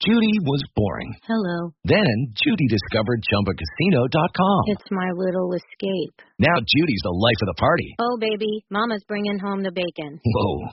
Judy was boring. Hello. Then Judy discovered ChumbaCasino.com. It's my little escape. Now Judy's the life of the party. Oh, baby, Mama's bringing home the bacon. Whoa,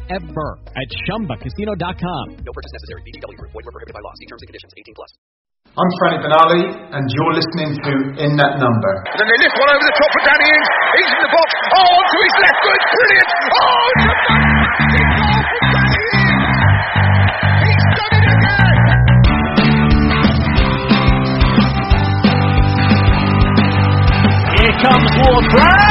ever at ChumbaCasino.com. No purchase necessary. VGW. Void were prohibited by law. See terms and conditions. 18 plus. I'm Franny Benali, and you're listening to In That Number. Then they lift one over the top for Danny Ings. He's in the box. Oh, onto his left foot. Brilliant. Oh, it's a fantastic goal from Danny Ings. He's done it again. Here comes Ward Prowse.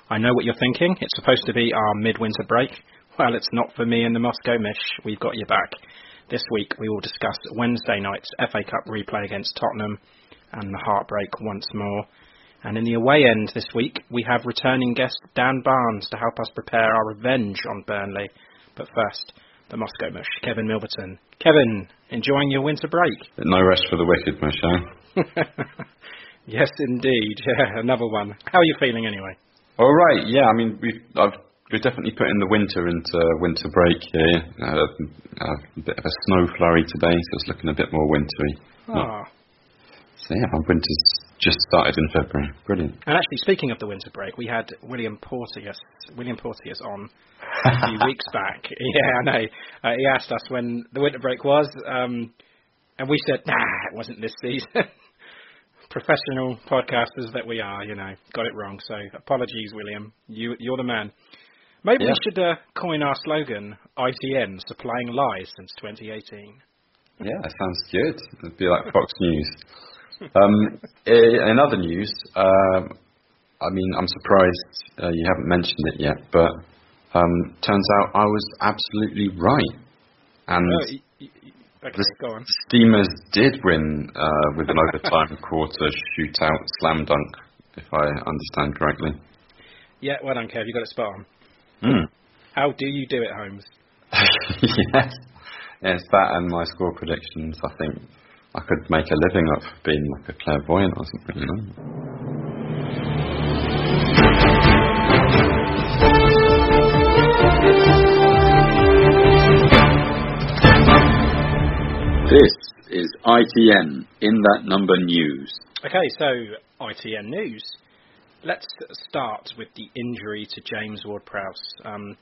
I know what you're thinking. It's supposed to be our midwinter break. Well, it's not for me and the Moscow Mish. We've got you back. This week we will discuss Wednesday night's FA Cup replay against Tottenham and the heartbreak once more. And in the away end this week, we have returning guest Dan Barnes to help us prepare our revenge on Burnley. But first, the Moscow Mush, Kevin Milverton. Kevin, enjoying your winter break? No rest for the wicked, Michelle. yes, indeed. Yeah, another one. How are you feeling anyway? All right, yeah. I mean, we've I've, we're definitely putting the winter into winter break here. Uh, uh, a bit of a snow flurry today, so it's looking a bit more wintry. Ah. So yeah, our winter's just started in February. Brilliant. And actually, speaking of the winter break, we had William Porteous, William Porteous on a few weeks back. Yeah, I know. Uh, he asked us when the winter break was, um, and we said, nah, it wasn't this season. Professional podcasters that we are, you know, got it wrong. So apologies, William. You, you're the man. Maybe Yeah. we should uh, coin our slogan, ITN, supplying lies since 2018. Yeah, that sounds good. It'd be like Fox News. Um, in other news, um, I mean, I'm surprised uh, you haven't mentioned it yet, but um, turns out I was absolutely right. And Oh, okay, the go on. Steamers did win uh, with an overtime quarter shootout slam dunk, if I understand correctly. Yeah, well done, Kev. You got it spot on. Mm. How do you do it, Holmes? yes. Yes, that and my score predictions. I think I could make a living off being like a clairvoyant or something, This is ITN in that number news. Okay, so ITN News. Let's start with the injury to James Ward-Prowse. Um,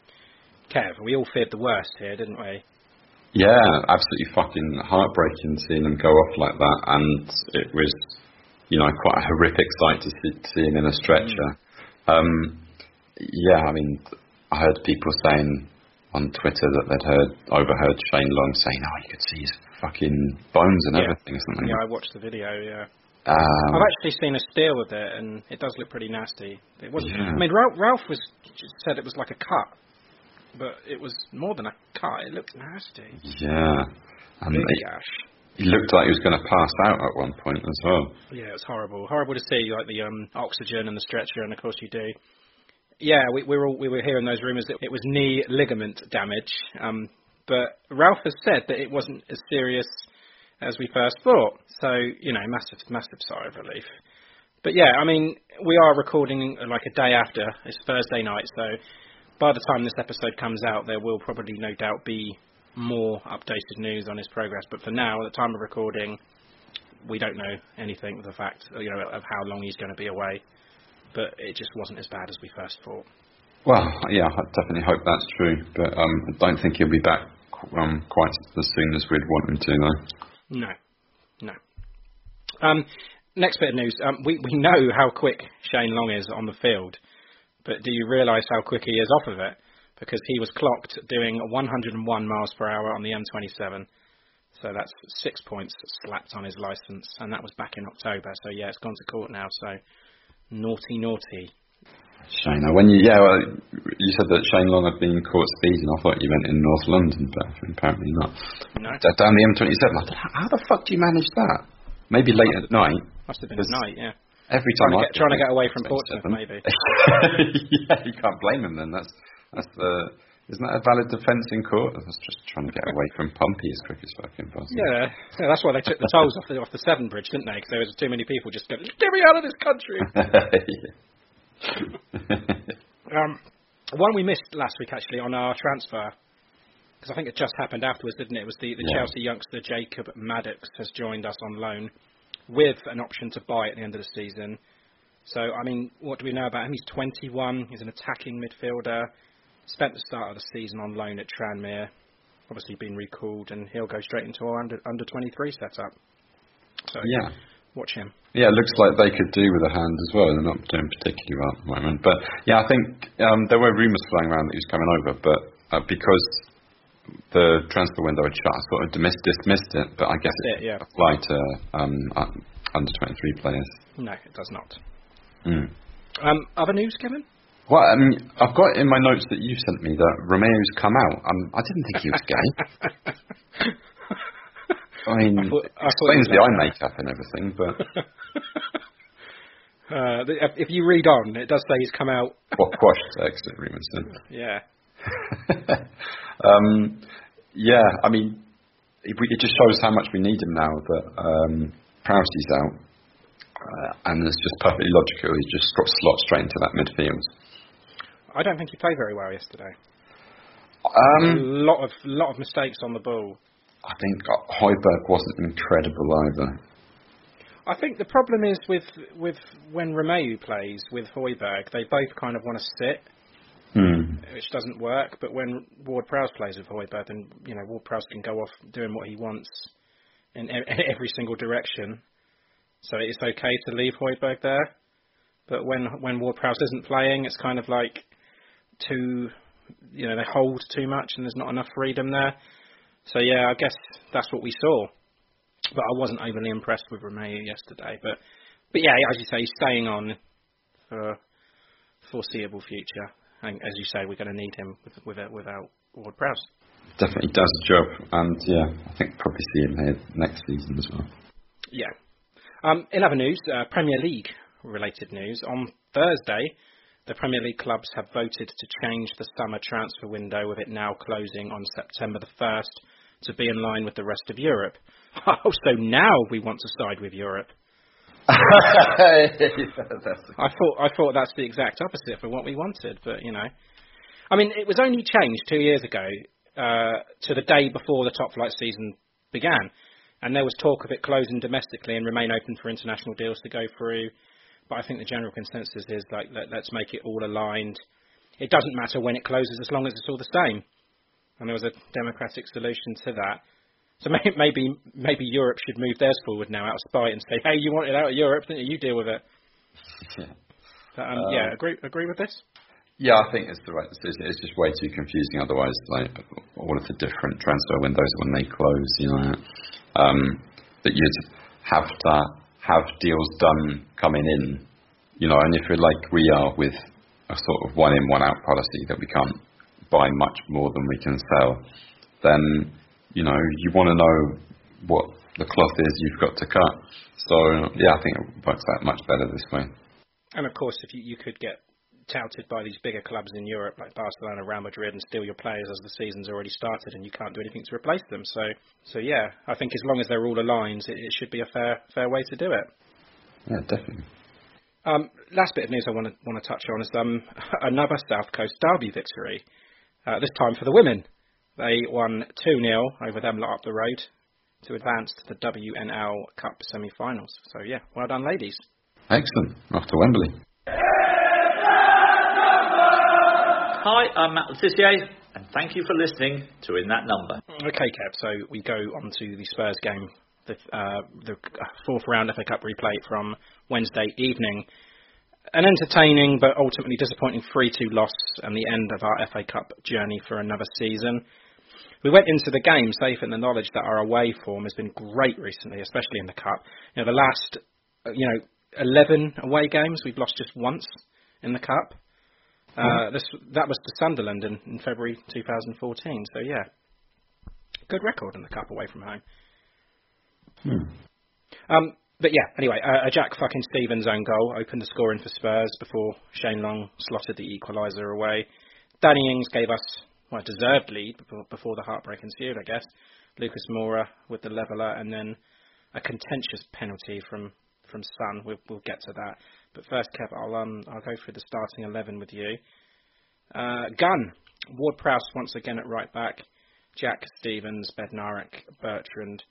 Kev, we all feared the worst here, didn't we? Yeah, absolutely fucking heartbreaking seeing him go off like that, and it was, you know, quite a horrific sight to see, see him in a stretcher. Um, yeah, I mean, I heard people saying on Twitter that they'd heard overheard Shane Long saying, "Oh, you could see his fucking bones and Yeah. everything," or something. Yeah, I watched the video. Yeah. Um, I've actually seen a still of it, and it does look pretty nasty. It was. Yeah. I mean, Ralph, Ralph was said it was like a cut, but it was more than a cut. It looked nasty. yeah, and Big he, gash. he looked like he was going to pass out at one point as well. Yeah, it was horrible. Horrible to see, like the um, oxygen and the stretcher, and of course you do. Yeah, we, we were all, we were hearing those rumours that it was knee ligament damage, um, but Ralph has said that it wasn't as serious as we first thought. So you know, massive massive sigh of relief. But yeah, I mean, we are recording like a day after. It's Thursday night, so by the time this episode comes out, there will probably no doubt be more updated news on his progress. But for now, at the time of recording, we don't know anything of the fact, you know, of how long he's going to be away. But it just wasn't as bad as we first thought. Well, yeah, I definitely hope that's true, but um, I don't think he'll be back um, quite as soon as we'd want him to, though. No, no. Um, next bit of news. Um, we we know how quick Shane Long is on the field, but do you realise how quick he is off of it? Because he was clocked doing 101 miles per hour on the M27. So that's six points slapped on his licence, and that was back in October. So yeah, it's gone to court now. So naughty, naughty. Shane, when you yeah, well, you said that Shane Long had been caught speeding. I thought you meant in North London, but apparently not. No. Down the M27. How the fuck do you manage that? Maybe late at night. Must have been at night, yeah. Every Trying time to I get, trying to get away from Portsmouth, 27. maybe. yeah, you can't blame him then. That's that's the. Isn't that a valid defence in court? I was just trying to get away from Pompey as quick as fucking possible. Yeah, yeah, that's why they took the tolls off the off the Severn Bridge, didn't they? Because there was too many people just going, "Get me out of this country." um, one we missed last week actually on our transfer, because I think it just happened afterwards, didn't it? It was the, the Yeah. Chelsea youngster Jacob Maddox has joined us on loan with an option to buy at the end of the season. So, I mean, what do we know about him? He's 21. He's an attacking midfielder. Spent the start of the season on loan at Tranmere. Obviously been recalled, and he'll go straight into our under under 23 setup. So yeah. watch him. Yeah, it looks like they could do with a hand as well. They're not doing particularly well at the moment. But yeah, I think um, there were rumours flying around that he was coming over, but uh, because the transfer window had shut, I sort of dismissed, dismissed it. But I guess That's it, yeah. apply to um, uh, under 23 players. No, it does not. Mm. Um, other news, Kevin? Well, I mean, I've got in my notes that you sent me that Romeu's come out. Um, I didn't think he was gay. I mean, I thought- I explains the eye makeup and everything, but Uh, if- you read on, it does say he's come out. what quashed exit rumours then. Yeah. um, yeah, I mean, it, it just shows how much we need him now that um, Prowsey's out, uh, and it's just perfectly logical. He just got slot straight into that midfield. I don't think he played very well yesterday. a Um, lot of lot of mistakes on the ball. I think Højbjerg wasn't incredible either. I think the problem is with with when Romeu plays with Højbjerg, they both kind of want to sit, Hmm. which doesn't work. But when Ward Prowse plays with Højbjerg, then you know Ward Prowse can go off doing what he wants in every single direction. So it's okay to leave Højbjerg there. But when when Ward Prowse isn't playing, it's kind of like too, you know, they hold too much and there's not enough freedom there. So yeah, I guess that's what we saw. But I wasn't overly impressed with Romeu yesterday. But but yeah, as you say, he's staying on for foreseeable future. And as you say, we're going to need him with, with without Ward Prowse. Definitely does the job, and yeah, I think probably see him here next season as well. Yeah. Um, in other news, uh, Premier League related news. On Thursday, the Premier League clubs have voted to change the summer transfer window, with it now closing on September the 1st, to be in line with the rest of Europe. Oh, so now we want to side with Europe. I thought I thought that's the exact opposite for what we wanted, but you know, I mean, it was only changed two years ago uh, to the day before the top flight season began, and there was talk of it closing domestically and remain open for international deals to go through. But I think the general consensus is like let, let's make it all aligned. It doesn't matter when it closes as long as it's all the same. and there was a democratic solution to that. So maybe maybe Europe should move theirs forward now out of spite and say, hey, you want it out of Europe? You deal with it. Yeah. But, um, Um, yeah, agree agree with this. Yeah, I think it's the right decision. It's just way too confusing otherwise. Like all of the different transfer windows when they close, you know, um, that you'd have to have deals done coming in, you know. And if we're like we are with a sort of one in one out policy that we can't buy much more than we can sell, then you know you want to know what the cloth is you've got to cut. So yeah, I think it works out much better this way. And of course, if you, you could get touted by these bigger clubs in Europe like Barcelona, Real Madrid, and steal your players as the season's already started, and you can't do anything to replace them. So, so yeah, I think as long as they're all aligned, it, it should be a fair fair way to do it. Yeah, definitely. Um, last bit of news I want to want to touch on is um, another South Coast derby victory. Uh, this time for the women, they won two 0 over them lot up the road to advance to the WNL Cup semi-finals. So yeah, well done, ladies. Excellent. Off to Wembley. Hi, I'm Matt Le Tissier, and thank you for listening to In That Number. Okay, Kev. So we go on to the Spurs game, the uh, the fourth round FA Cup replay from Wednesday evening. An entertaining but ultimately disappointing 3-2 loss and the end of our FA Cup journey for another season. We went into the game safe in the knowledge that our away form has been great recently, especially in the cup. You know, the last, uh, you know, 11 away games we've lost just once in the cup. Uh, this that was to Sunderland in, in February 2014. So yeah, good record in the cup away from home. Um, but yeah, anyway, uh, a Jack fucking Stephens own goal opened the scoring for Spurs before Shane Long slotted the equaliser away. Danny Ings gave us well, a deserved lead before, before the heartbreak ensued, I guess. Lucas Moura with the leveller, and then a contentious penalty from from Son. We'll, we'll get to that. But first, Kev, I'll um I'll go through the starting eleven with you. Uh, Gunn, Ward Prowse once again at right back. Jack Stephens, Bednarek, Bertrand,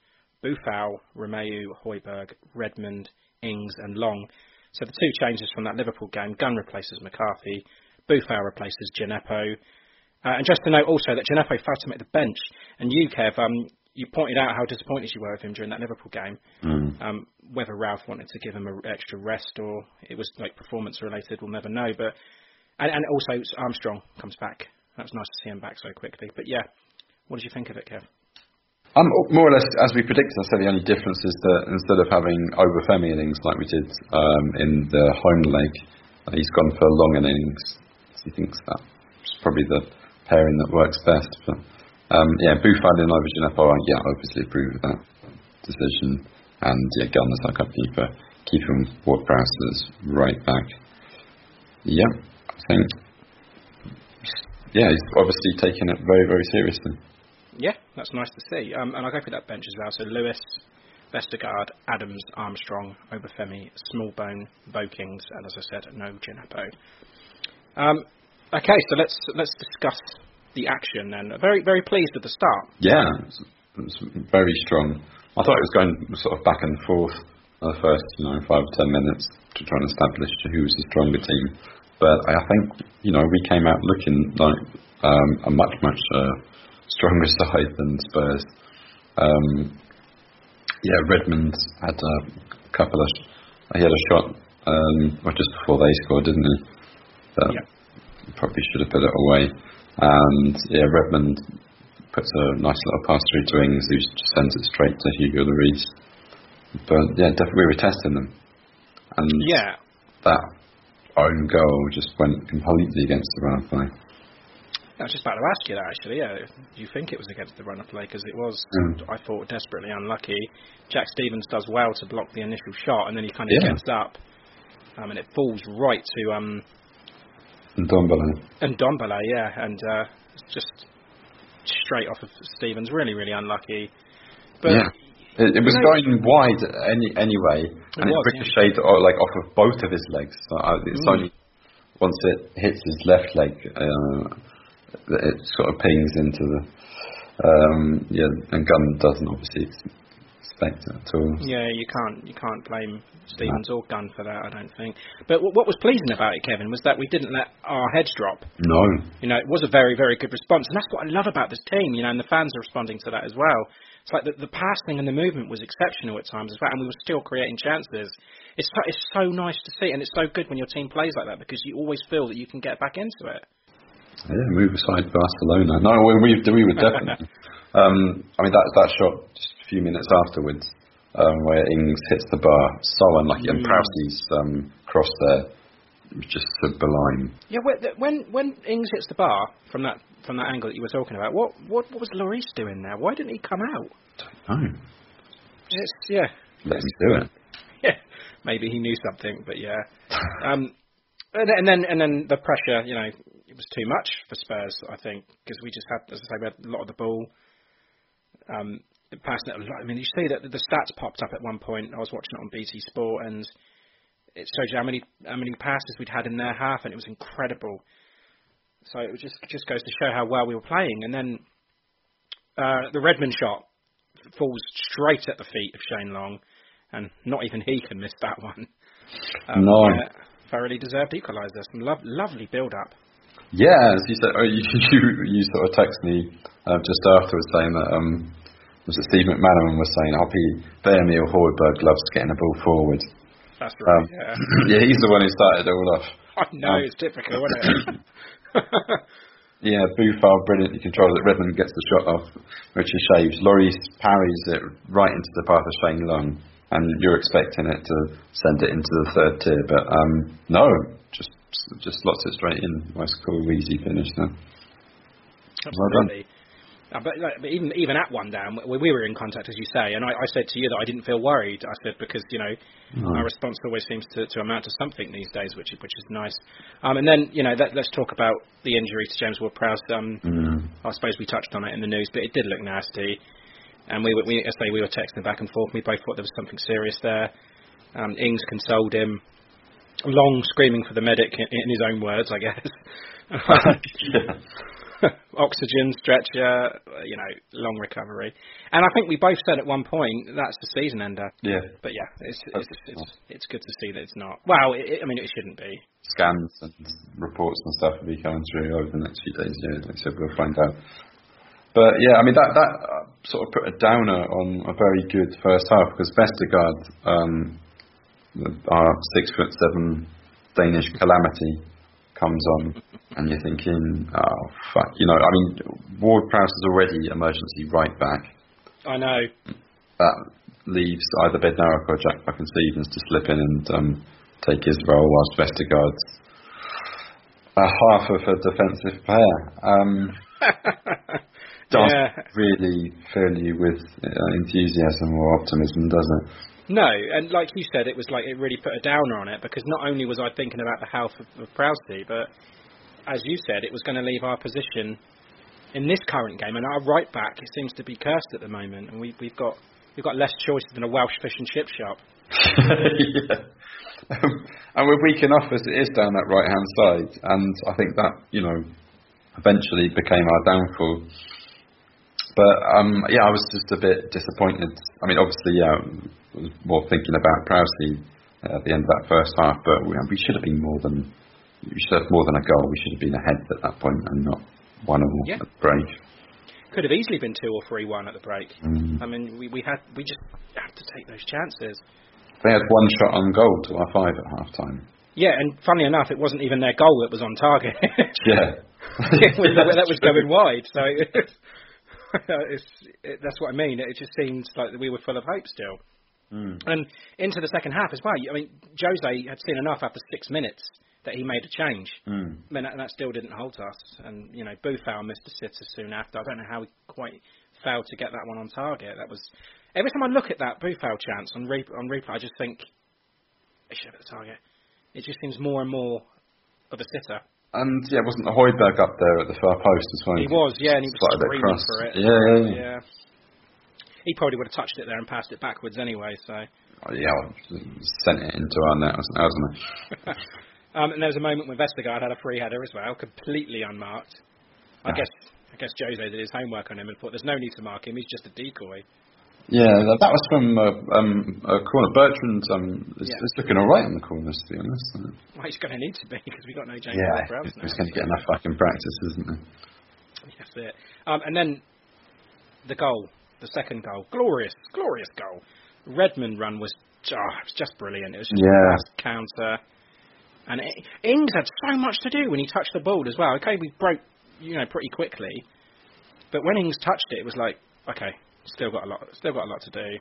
Boufal, Romeu, Højbjerg, Redmond, Ings, and Long. So the two changes from that Liverpool game: Gunn replaces McCarthy, Boufal replaces Djenepo. Uh, and just to note also that Djenepo failed to make the bench, and you, Kev, um, you pointed out how disappointed you were with him during that Liverpool game. Mm. Um, whether Ralph wanted to give him an extra rest or it was like performance related, we'll never know. But and, and also Armstrong comes back. That was nice to see him back so quickly. But yeah, what did you think of it, Kev? Um, more or less, as we predicted, I said the only difference is that instead of having Obafemi Ings like we did um, in the home leg, uh, he's gone for Long Ings. He thinks that's probably the pairing that works best. But um, yeah, Boufal and over Djenepo, I yeah, obviously approve of that decision. And yeah, Gunn as our keeper, keeping Ward Prowse as right back. Yeah, I think. Yeah, he's obviously taking it very, very seriously. Yeah, that's nice to see. Um, and I'll go for that bench as well. So Lewis, Vestergaard, Adams, Armstrong, Obafemi, Smallbone, Vokins, and as I said, no Djenepo. Um, okay, so let's let's discuss the action and Very very pleased with the start. Yeah, it was, very strong. I thought it was going sort of back and forth the first, you know, five or ten minutes to try and establish who was the stronger team. But I think, you know, we came out looking like um, a much, much uh, stronger side than Spurs. Um, yeah, Redmond had a couple of, he had a shot um, just before they scored, didn't he? That probably should have put it away. And yeah, Redmond puts a nice little pass through to Ings, who just sends it straight to Hugo Lloris. But yeah, definitely we were testing them, and Yeah, that own goal just went completely against the run of play. I was just about to ask you that actually. Yeah, do you think it was against the run of play? Because it was, Mm. I thought, desperately unlucky. Jack Stephens does well to block the initial shot, and then he kind of Yeah. gets up, um, and it falls right to um, Ndombele. and Dombele, yeah, and uh, just straight off of Stephens. Really, really unlucky. But yeah. It, it was going wide any, anyway, and it, was, yeah. ricocheted uh, like off of both of his legs. So I, it's Mm. only once it hits his left leg, uh, that it sort of pings into the. Um, yeah, and Gunn doesn't obviously at all. Yeah, you can't you can't blame Stephens or Gunn for that. I don't think. But w- what was pleasing about it, Kevin, was that we didn't let our heads drop. No. You know, it was a very very good response, and that's what I love about this team. You know, and the fans are responding to that as well. It's like the, the passing and the movement was exceptional at times as well, and we were still creating chances. It's so, it's so nice to see, and it's so good when your team plays like that because you always feel that you can get back into it. Yeah, move aside Barcelona. No, we we, we were definitely. um, I mean that that shot just few minutes afterwards, um, where Ings hits the bar, so unlucky, and Mm. Prowsey's um, cross there was just sublime. Yeah, when when when Ings hits the bar from that from that angle that you were talking about, what what, what was Lloris doing there? Why didn't he come out? No, It's yeah, let him do it. yeah. Maybe he knew something, but yeah. Um, and then- and then and then the pressure, you know, it was too much for Spurs, I think, because we just had, as I say, we had a lot of the ball. Um, passing it a lot. I mean, you see that the stats popped up at one point. I was watching it on BT Sport, and it showed you how many how many passes we'd had in their half, and it was incredible. So it just just goes to show how well we were playing. And then uh, the Redmond shot falls straight at the feet of Shane Long, and not even he can miss that one. Um, No. yeah, thoroughly deserved equaliser. Some lo- lovely build up. Yeah, as you said, oh, you, you you sort of text me uh, just afterwards saying that um, was it Steve McManaman was saying, "I'll be Højbjerg loves getting the ball forward." That's right. Um, yeah. yeah, he's the one who started it all off. I know Um, it's typical, isn't it? Yeah, Boufal brilliantly controls it. Redmond gets the shot off, which is shaves. Lloris parries it right into the path of Shane Long, and you're expecting it to send it into the third tier, but um, no, just just slots it straight in. Nice, cool, easy finish there. Well done. Absolutely. Uh, but, like, but even even at one down, we, we were in contact, as you say, and I, I said to you that I didn't feel worried. I said because you know No. our response always seems to, to amount to something these days, which is which is nice. Um, and then you know let, let's talk about the injury to James Ward-Prowse. Um, Mm. I suppose we touched on it in the news, but it did look nasty. And we, were- we as I say, we were texting back and forth. We both thought there was something serious there. Um, Ings consoled him. Long screaming for the medic in, in his own words, I guess. Oxygen, stretcher, you know, long recovery. And I think we both said at one point that's the season ender. Yeah. But yeah, it's it's it's, it's good to see that it's not. Well, it, I mean, it shouldn't be. Scans and reports and stuff will be coming through over the next few days. Yeah, like I said, we'll find out. But yeah, I mean that that uh, sort of put a downer on a very good first half because Vestergaard, um, our six foot seven Danish calamity, comes on, and you're thinking, oh fuck, you know, I mean, Ward Prowse is already emergency right back. I know. That leaves either Bednarek or Jack Buck and Stephens to slip in and um, take his role, whilst Vestergaard's a half of a defensive player. Um, doesn't Yeah. really fill you with uh, enthusiasm or optimism, does it? No, and like you said, it was like it really put a downer on it because not only was I thinking about the health of, of Prowsey, but as you said, it was going to leave our position in this current game, and our right back it seems to be cursed at the moment, and we, we've got we've got less choices than a Welsh fish and chip shop. yeah. Um, and we're weak enough as it is down that right hand side, and I think that you know eventually became our downfall. But um, yeah, I was just a bit disappointed. I mean, obviously, yeah, was more thinking about Prowsey at the end of that first half, but we, we should have been more than we should have more than a goal. We should have been ahead at that point and not one all Yeah. at the break. Could have easily been two or three one at the break. Mm. I mean, we, we had we just have to take those chances. They had one shot on goal to our five at half time. Yeah, and funnily enough, it wasn't even their goal that was on target. Yeah. was, that was going wide. So it's, it, that's what I mean. It just seems like we were full of hope still. Mm. And into the second half as well. I mean, Jose had seen enough after six minutes that he made a change. Mm. I mean, and that still didn't halt us. And you know, Boufal missed a sitter soon after. I don't know how he quite failed to get that one on target. That was every time I look at that Boufal chance on re- on replay, I just think he should have hit the target. It just seems more and more of a sitter. And yeah, wasn't the Højbjerg up there at the far post as well? He was, yeah, and he was screaming for it. Yeah, yeah, yeah. yeah. He probably would have touched it there and passed it backwards anyway. So, Oh, yeah, well, sent it into our net, wasn't it? Wasn't it? um, and there was a moment when Vestergaard had a free header as well, completely unmarked. I Yeah. guess I guess Jose did his homework on him and thought there's no need to mark him. He's just a decoy. Yeah, that, that was from uh, um, a corner. Bertrand um, is, Yeah. is looking all right in the corners, to be honest. Well, he's going to need to be because we've got no James Yeah, Ward-Prowse now. he's going to get enough back in practice, isn't he? That's it. Um, and then the goal, the second goal, glorious, glorious goal. Redmond run was, oh, it was just brilliant. It was just Yeah. a fast counter. And I- Ings had so much to do when he touched the ball as well. Okay, we broke, you know, pretty quickly, but when Ings touched it, it was like, okay, still got a lot, still got a lot to do.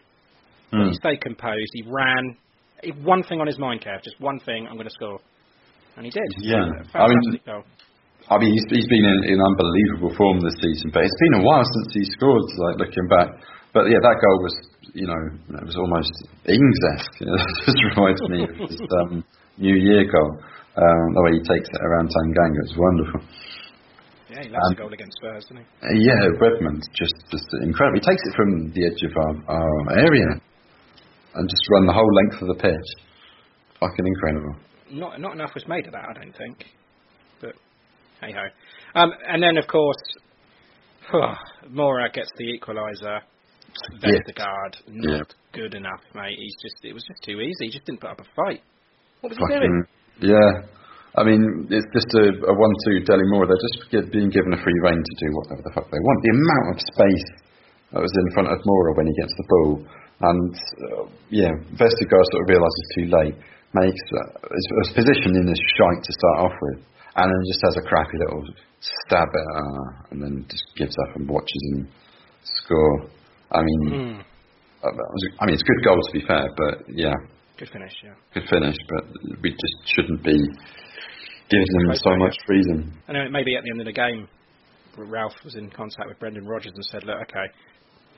But Hmm. he stayed composed. He ran. He, one thing on his mind, Kev, just one thing. I'm going to score, and he did. Yeah. I mean, goal. I mean, he's, he's been in, in unbelievable form this season, but it's been a while since he scored, like looking back. But yeah, that goal was, you know, it was almost Ings-esque. You know, it just reminds me of his um, New Year goal. Um, the way he takes it around Tanganga, it's wonderful. Yeah, he loves um, a goal against Spurs, doesn't he? Uh, yeah, Redmond, just, just incredible. He takes it from the edge of our, our area and just run the whole length of the pitch. Fucking incredible. not not enough was made of that, I don't think. But hey ho. Um, and then of course, Moura gets the equaliser. Vestergaard Yeah. not good enough, mate. He's just it was just too easy. He just didn't put up a fight. What was he doing? yeah. I mean, it's just a, a one-two Dele Moura. They're just get, being given a free rein to do whatever the fuck they want. The amount of space that was in front of Moura when he gets the ball, and uh, yeah, Vestergaard sort of realises too late, makes uh, his, his position in his shite to start off with, and then just has a crappy little stab at, uh, and then just gives up and watches him score. I mean, was, I mean, it's a good goal to be fair, but yeah, Good finish, yeah. good finish, but we just shouldn't be giving them so much freedom. I know maybe at the end of the game, Ralph was in contact with Brendan Rodgers and said, "Look, okay,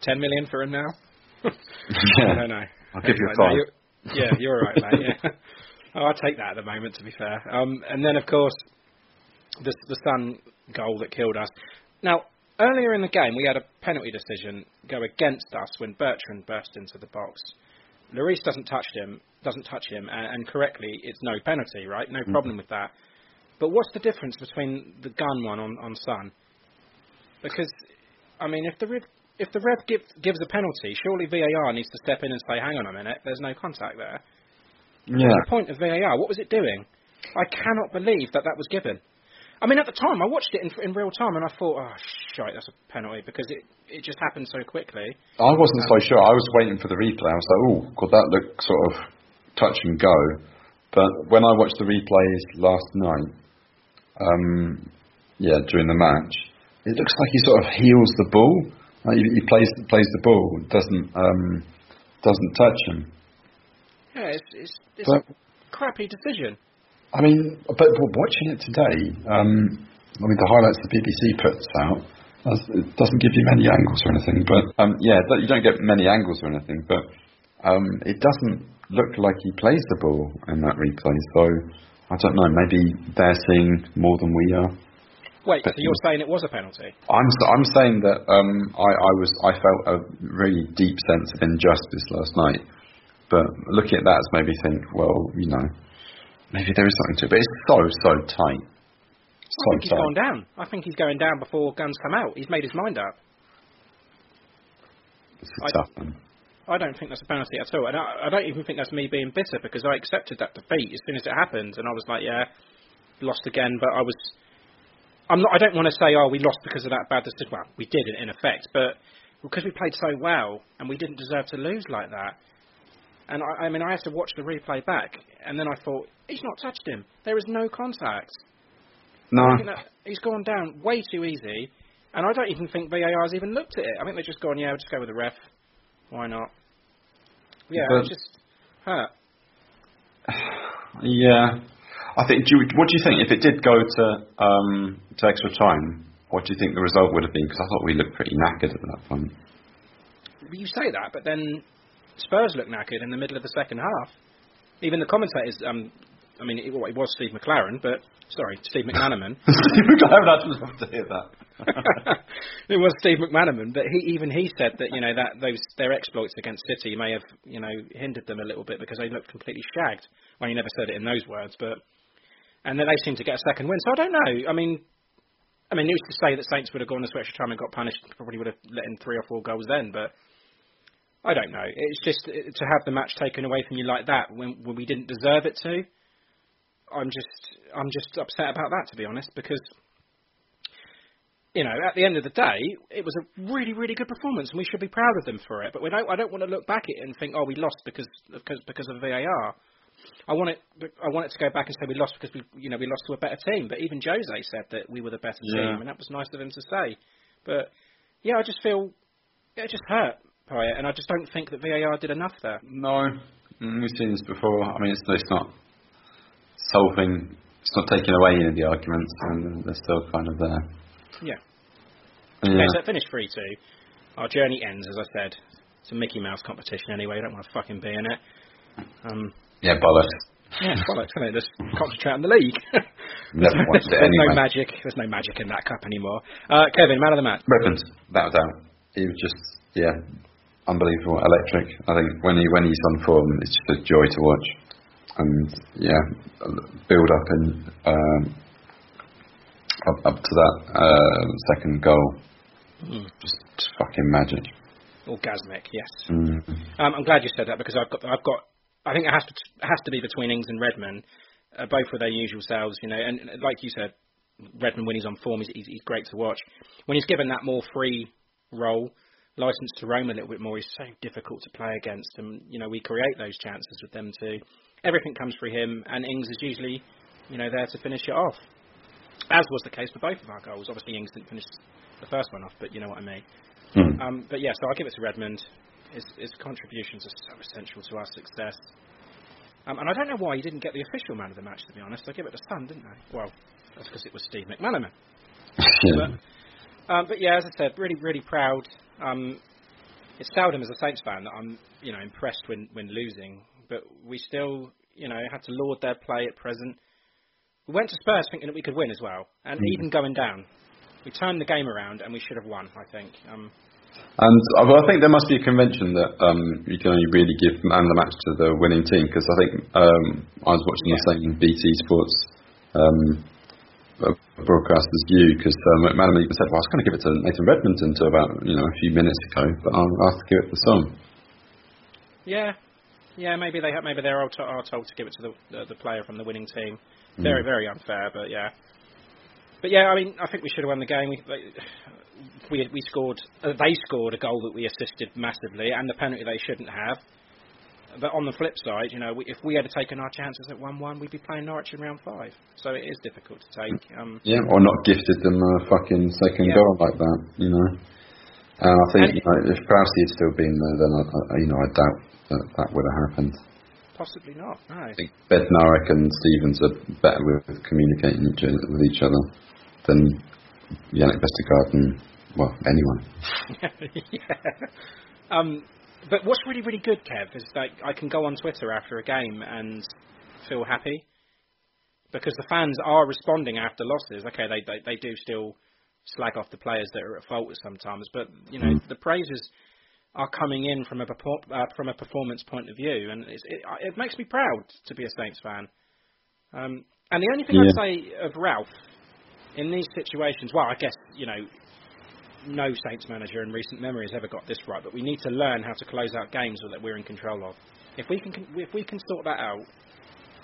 ten million for him now." I don't know. I'll give you no, five. you're- yeah, you're all right, mate. Yeah. oh, I'll take that at the moment, to be fair. Um, and then, of course, the the Son goal that killed us. Now, earlier in the game, we had a penalty decision go against us when Bertrand burst into the box. Lloris doesn't touch him, doesn't touch him, and, and correctly, it's no penalty, right? No mm-hmm. problem with that. But what's the difference between the Gunn one on on Son? Because, I mean, if the ref, if the ref gives gives a penalty, surely VAR needs to step in and say, "Hang on a minute, there's no contact there." Yeah. What's the point of VAR? What was it doing? I cannot believe that that was given. I mean, at the time, I watched it in, in real time, and I thought, "Oh, that's a penalty," because it it just happened so quickly. I wasn't so sure. I was waiting for the replay. I was like, oh, could that look sort of touch and go? But when I watched the replays last night, um, yeah, during the match, it looks like he sort of heals the ball. Like he, he plays plays the ball, doesn't um, doesn't touch him. Yeah, it's it's, it's But- a crappy decision. I mean, but, but watching it today, um, I mean, the highlights the BBC puts out, that's- it doesn't give you many angles or anything. But um, yeah, you don't get many angles or anything. But um, it doesn't look like he plays the ball in that replay. So I don't know. Maybe they're seeing more than we are. Wait, so you're saying it was a penalty? I'm s- I'm saying that um, I, I was I felt a really deep sense of injustice last night. But looking at that has made me think, well, you know, maybe there is something to it. But it's so so tight. I think he's gone down. I think he's going down before Gunn's come out. He's made his mind up. It's I- a tough one. I don't think that's a penalty at all, and I, I don't even think that's me being bitter because I accepted that defeat as soon as it happened, and I was like, yeah, lost again. But I was, I'm not. I don't want to say, oh, we lost because of that bad decision. Well, we did in effect, but because we played so well and we didn't deserve to lose like that. And I, I mean, I had to watch the replay back, and then I thought he's not touched him. There is no contact. No. He's gone down way too easy, and I don't even think VAR's even looked at it. I think they've just gone, yeah, we'll just go with the ref. Why not? Yeah, But- it's just hurt. Yeah, I think. Do you, what do you think if it did go to um, to extra time? What do you think the result would have been? Because I thought we looked pretty knackered at that point. You say that, but then Spurs looked knackered in the middle of the second half. Even the commentators, um, I mean, it, it was Steve McLaren, but sorry, Steve McManaman. I'd love to hear that. it was Steve McManaman, but he even he said that you know that those their exploits against City may have you know hindered them a little bit because they looked completely shagged. Well, he never said it in those words, but and then they seemed to get a second win. So I don't know. I mean, I mean, who's to say that Saints would have gone to extra time and got punished? Probably would have let in three or four goals then, but I don't know. It's just uh, to have the match taken away from you like that when when we didn't deserve it to. I'm just I'm just upset about that to be honest because you know at the end of the day it was a really really good performance and we should be proud of them for it. But we don't I don't want to look back at it and think oh we lost because because because of VAR. I want it. I want it to go back and say we lost because we, you know, we lost to a better team. But even Jose said that we were the better Yeah. team, and that was nice of him to say. But yeah, I just feel it just hurt by it, and I just don't think that VAR did enough there. No, we've seen this before. I mean, it's, it's not solving, it's not taking away any of the arguments, and they're still kind of there. Yeah. Yeah. Okay, so it finished three two. Our journey ends, as I said. It's a Mickey Mouse competition anyway. You don't want to fucking be in it. Um, Yeah, bollocks. yeah, bollocks, isn't it? Just concentrate on the league. Never there's watched it there's no magic. There's no magic in that cup anymore. Uh, Kevin, man of the match. Weapons, without a doubt. He was just, yeah, unbelievable, electric. I think when he when he's on form, it's just a joy to watch. And yeah, build up and um, up, up to that uh, second goal, Mm. just, just fucking magic. Orgasmic, yes. Mm. Um, I'm glad you said that because I've got, I've got, I think it has to, it has to be between Ings and Redmond, uh, both with their usual selves, you know. And like you said, Redmond when he's on form, he's, he's, he's great to watch. When he's given that more free role, license to roam a little bit more, he's so difficult to play against. And you know, we create those chances with them too. Everything comes through him, and Ings is usually, you know, there to finish it off. As was the case for both of our goals. Obviously, Ings didn't finish the first one off, but you know what I mean. Mm. Um, but yeah, so I'll give it to Redmond. His, his contributions are so essential to our success. Um, and I don't know why he didn't get the official man of the match, to be honest. They give it to Son, didn't they? Well, that's because it was Steve McManaman. But, um, but yeah, as I said, really, really proud. Um, it's seldom as a Saints fan that I'm, you know, impressed when, when losing. But we still, you know, had to lord their play at present. We went to Spurs thinking that we could win as well, and Mm. even going down, we turned the game around and we should have won. I think. Um, And uh, I think there must be a convention that um, you can only really give man of the match to the winning team because I think um, I was watching the same BT Sports um, uh, broadcast as you because um, McManaman even said, "Well, I was going to give it to Nathan Redmond until about you know a few minutes ago, but I'll, I'll have to give it to Son." Yeah, yeah. Maybe they ha- maybe they're all to- are told to give it to the, the the player from the winning team. Very Mm. very unfair, but yeah. But yeah, I mean, I think we should have won the game. We we, we scored. Uh, they scored a goal that we assisted massively, and the penalty they shouldn't have. But on the flip side, you know, we, if we had taken our chances at one-one, we'd be playing Norwich in round five. So it is difficult to take. Um, Yeah, or not gifted them a fucking second Yeah. goal like that, you know. And I think And- you know, if Prowsey had still been there, then I, I, you know I doubt that that would have happened. possibly not. No. I think Bednarek and Stephens are better with communicating each, with each other than Jannik Vestergaard and, well, anyone. yeah. Um, but what's really, really good, Kev, is that I can go on Twitter after a game and feel happy because the fans are responding after losses. Okay, they they, they do still slag off the players that are at fault sometimes, but you know the praises are coming in from a uh, from a performance point of view, and it's, it, it makes me proud to be a Saints fan. Um, and the only thing I'd say of Ralph in these situations, well, I guess you know no Saints manager in recent memory has ever got this right, but we need to learn how to close out games that we're in control of. If we can, if we can sort that out,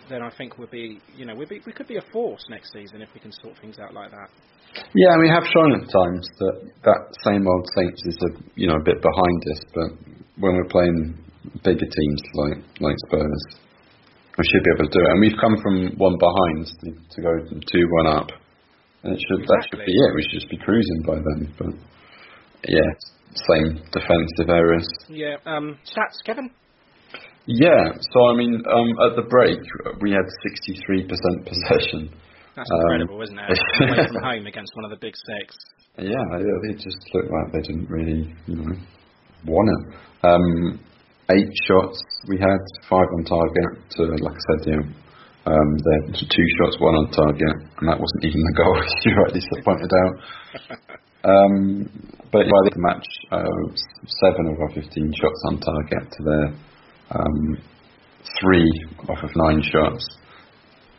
then I think we'll be, you know, we'll be, we could be a force next season if we can sort things out like that. Yeah, we have shown at times that that same old Saints is a you know a bit behind us, but when we're playing bigger teams like like Spurs, we should be able to do it. And we've come from one behind to, to go two one up, and it should that should be it. We should just be cruising by then. But yeah, same defensive errors. Yeah. Um, stats, Kevin. Yeah, so I mean, um, at the break we had 63% possession. That's Um, incredible, isn't it? Away from home against one of the big six. Yeah, yeah, they just looked like they didn't really, you know, want it. Um, eight shots we had, five on target. To, like I said, you know, um, they had two shots, one on target, and that wasn't even the goal, as you rightly pointed out. Um, but by the match, uh, seven of our 15 shots on target to their um, three off of nine shots.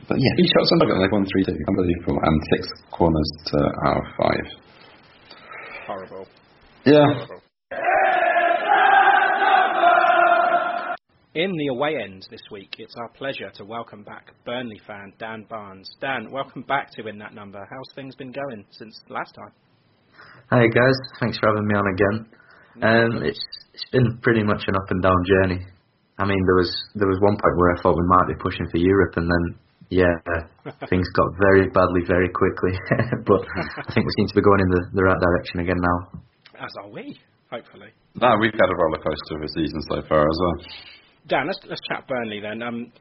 But yeah, three shots on target, and they've won 3 2. Unbelievable. And six corners to out of five. Horrible. Yeah. Horrible. In the away end this week, it's our pleasure to welcome back Burnley fan Dan Barnes. Dan, welcome back to In That Number. How's things been going since last time? Hey guys, thanks for having me on again. Um, it's it's been pretty much an up and down journey. I mean, there was there was one point where I thought we might be pushing for Europe, and then yeah, things got very badly very quickly. but I think we seem to be going in the, the right direction again now. As are we, hopefully. No, we've had a roller coaster of a season so far as well. Dan, let's let's chat Burnley then. Um,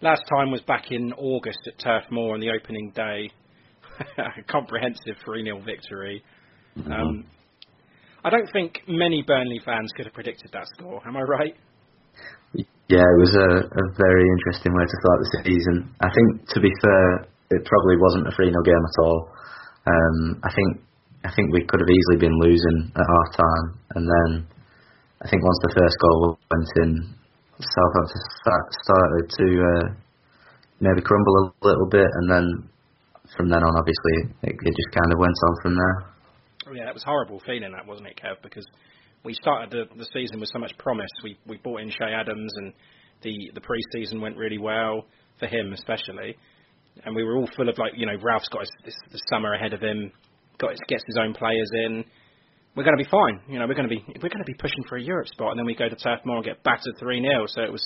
last time was back in August at Turf Moor on the opening day. comprehensive 3 0 victory. Mm-hmm. Um, I don't think many Burnley fans could have predicted that score. Am I right? Yeah, it was a, a very interesting way to start the season. I think, to be fair, it probably wasn't a 3 0 game at all. Um, I think I think we could have easily been losing at half time, and then I think once the first goal went in, Southampton started to uh, maybe crumble a little bit, and then from then on, obviously, it, it just kind of went on from there. Yeah, it was horrible feeling that, wasn't it, Kev? Because we started the, the season with so much promise. We we bought in Che Adams, and the the pre-season went really well for him, especially. And we were all full of like, you know, Ralph's got his, this, the summer ahead of him, got his, gets his own players in. We're going to be fine. You know, we're going to be we're going to be pushing for a Europe spot, and then we go to Turf Moor and get battered three 0 So it was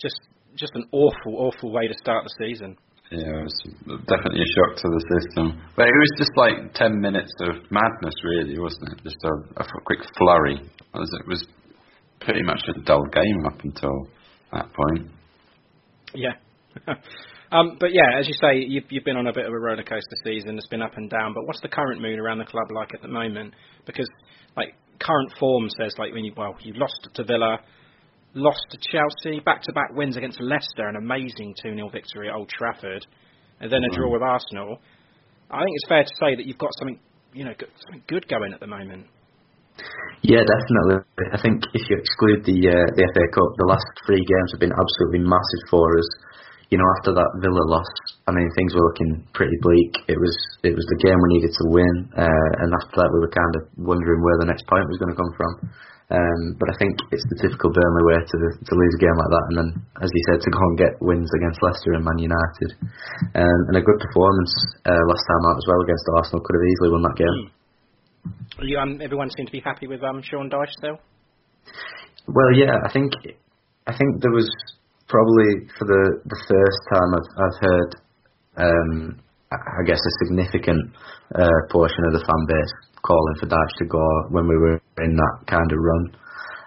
just just an awful awful way to start the season. Yeah, it was definitely a shock to the system. But it was just like 10 minutes of madness, really, wasn't it? Just a, a quick flurry. It was, it was pretty much a dull game up until that point. Yeah. um, but yeah, as you say, you've, you've been on a bit of a roller coaster season. It's been up and down. But what's the current mood around the club like at the moment? Because like current form says like when you well you lost to Villa, lost to Chelsea, back-to-back wins against Leicester, an amazing 2-0 victory at Old Trafford, and then a draw with Arsenal. I think it's fair to say that you've got something, you know, something good going at the moment. Yeah, definitely. I think if you exclude the uh, the FA Cup, the last three games have been absolutely massive for us. You know, after that Villa loss, I mean, things were looking pretty bleak. It was it was the game we needed to win, uh, and after that, we were kind of wondering where the next point was going to come from. Um, but I think it's the typical Burnley way to to lose a game like that, and then, as you said, to go and get wins against Leicester and Man United, um, and a good performance uh, last time out as well against Arsenal could have easily won that game. You, um, everyone seemed to be happy with um, Sean Dyche still. Well, yeah, I think I think there was probably for the the first time I've I've heard, um, I guess a significant uh, portion of the fan base calling for Dyche to go when we were in that kind of run.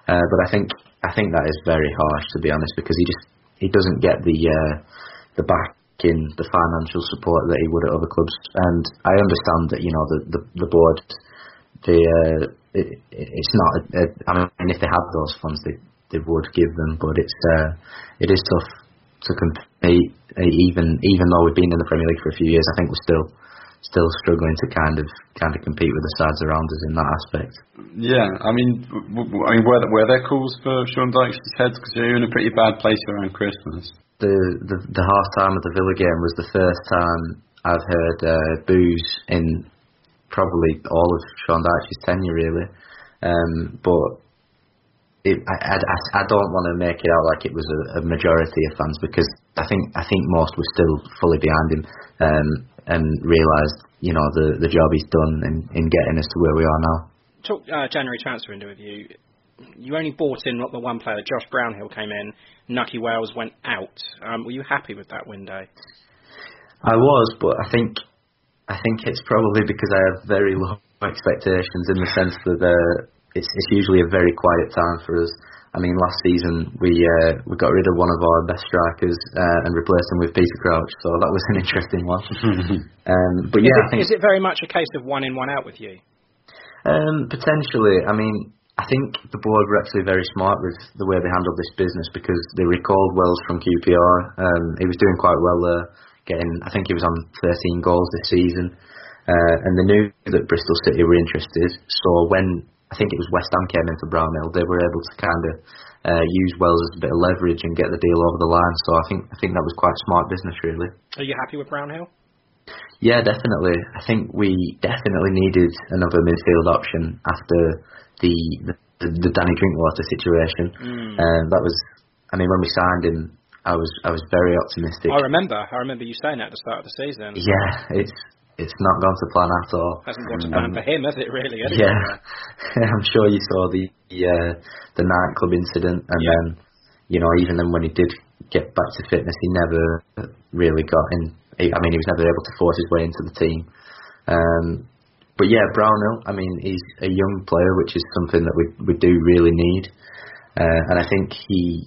Uh, but I think I think that is very harsh to be honest because he just he doesn't get the uh, the backing, the financial support that he would at other clubs. And I understand that you know the the, the board, the uh, it, it's not. A, I mean, if they had those funds, they they would give them, but it's uh, it is tough to compete. Even even though we've been in the Premier League for a few years, I think we're still still struggling to kind of kind of compete with the sides around us in that aspect. Yeah, I mean, w- w- I mean, were, were there calls for Sean Dyche's head because you're in a pretty bad place around Christmas? The the, the half time of the Villa game was the first time I've heard uh, boos in probably all of Sean Dyche's tenure, really. Um, but it, I, I, I don't want to make it out like it was a, a majority of fans because I think I think most were still fully behind him um, and realised you know the the job he's done in, in getting us to where we are now. Talk uh, January transfer window with you. You only bought in the one player. Josh Brownhill came in. Nahki Wells went out. Um, were you happy with that window? I was, but I think I think it's probably because I have very low expectations in the sense that uh, it's, it's usually a very quiet time for us. I mean, last season we uh, we got rid of one of our best strikers uh, and replaced him with Peter Crouch, so that was an interesting one. um, but yeah, is it, I think is it very much a case of one in, one out with you? um, potentially. I mean, I think the board were actually very smart with the way they handled this business because they recalled Wells from QPR. Um, he was doing quite well there, getting I think he was on 13 goals this season, uh, and they knew that Bristol City were interested. So when I think it was West Ham came into Brownhill, they were able to kind of uh, use Wells as a bit of leverage and get the deal over the line. So I think I think that was quite smart business, really. Are you happy with Brownhill? Yeah, definitely. I think we definitely needed another midfield option after the the, the Danny Drinkwater situation. Mm. Uh, that was I mean, when we signed him, I was I was very optimistic. I remember. I remember you saying that at the start of the season. Yeah, it's it's not gone to plan at all. Hasn't gone to plan Um, for him, has it? Really? Anyway? Yeah, I'm sure you saw the uh, the nightclub incident, and then you know even then when he did get back to fitness, he never really got in. He, I mean, he was never able to force his way into the team. Um, but yeah, Brownhill. I mean, he's a young player, which is something that we we do really need, uh, and I think he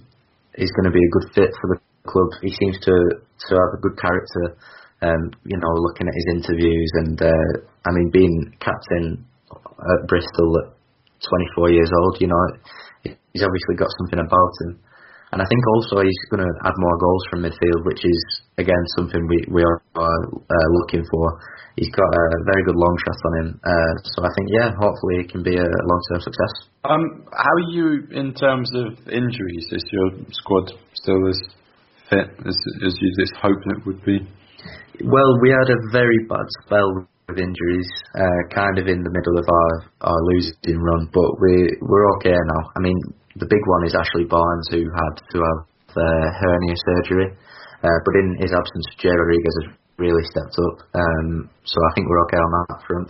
is going to be a good fit for the club. He seems to to have a good character. Um, you know, looking at his interviews and uh, I mean, being captain at Bristol at 24 years old, you know, he's obviously got something about him. And I think also he's going to add more goals from midfield, which is again something we we are uh, looking for. He's got a very good long shot on him, uh, so I think yeah, hopefully it can be a long term success. Um, how are you in terms of injuries? Is your squad still as fit as as you just hoped it would be? Well, we had a very bad spell with injuries, uh, kind of in the middle of our, our losing run, but we we're okay now. I mean, the big one is Ashley Barnes, who had to have uh, hernia surgery, uh, but in his absence, Jay Rodriguez has really stepped up. Um, so I think we're okay on that front.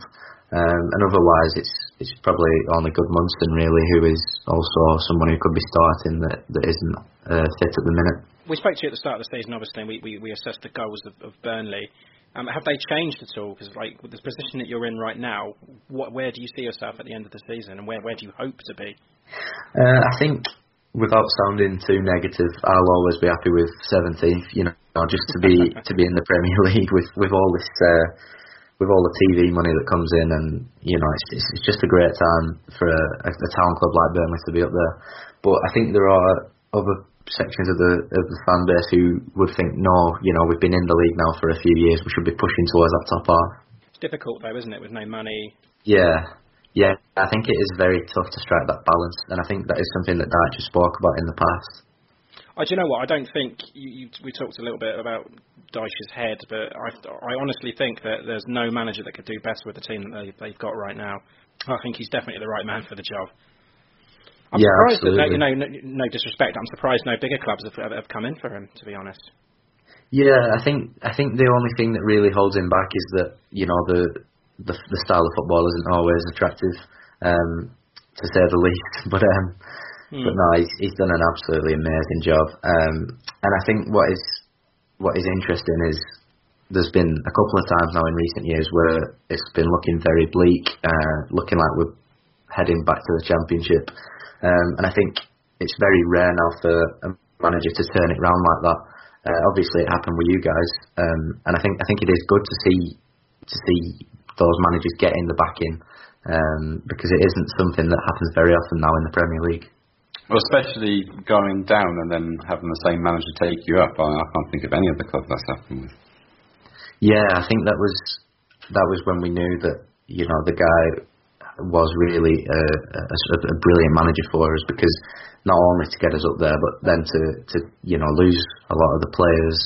Um, and otherwise, it's it's probably only Gudmundsson really, who is also someone who could be starting that that isn't uh, fit at the minute. We spoke to you at the start of the season, obviously, and we, we, we assessed the goals of, of Burnley. Um, have they changed at all? Because like with the position that you're in right now, what, where do you see yourself at the end of the season, and where where do you hope to be? Uh, I think, without sounding too negative, I'll always be happy with 17th. You know, just to be to be in the Premier League with with all this. Uh, with all the TV money that comes in, and you know, it's, it's, it's just a great time for a, a, a town club like Burnley to be up there. But I think there are other sections of the of the fan base who would think, no, you know, we've been in the league now for a few years, we should be pushing towards that top half. It's difficult though, isn't it, with no money? Yeah, yeah, I think it is very tough to strike that balance, and I think that is something that Dyche spoke about in the past. Oh, do you know what? I don't think you, you, we talked a little bit about Dyche's head, but I, I honestly think that there's no manager that could do better with the team that they, they've got right now. I think he's definitely the right man for the job. I'm Yeah, surprised that absolutely. you know, no, no disrespect. I'm surprised no bigger clubs have, have, have come in for him. To be honest. Yeah, I think I think the only thing that really holds him back is that you know the the, the style of football isn't always attractive, um, to say the least. But um, Hmm. but no, he's he's done an absolutely amazing job. Um, and I think what is what is interesting is there's been a couple of times now in recent years where it's been looking very bleak, uh, looking like we're heading back to the championship. Um, and I think it's very rare now for a manager to turn it round like that. Uh, obviously, it happened with you guys, um, and I think I think it is good to see to see those managers getting the backing um, because it isn't something that happens very often now in the Premier League. Well, especially going down and then having the same manager take you up. I, I can't think of any other club that's happened with. Yeah, I think that was that was when we knew that you know the guy was really a, a, a brilliant manager for us because not only to get us up there, but then to to you know lose a lot of the players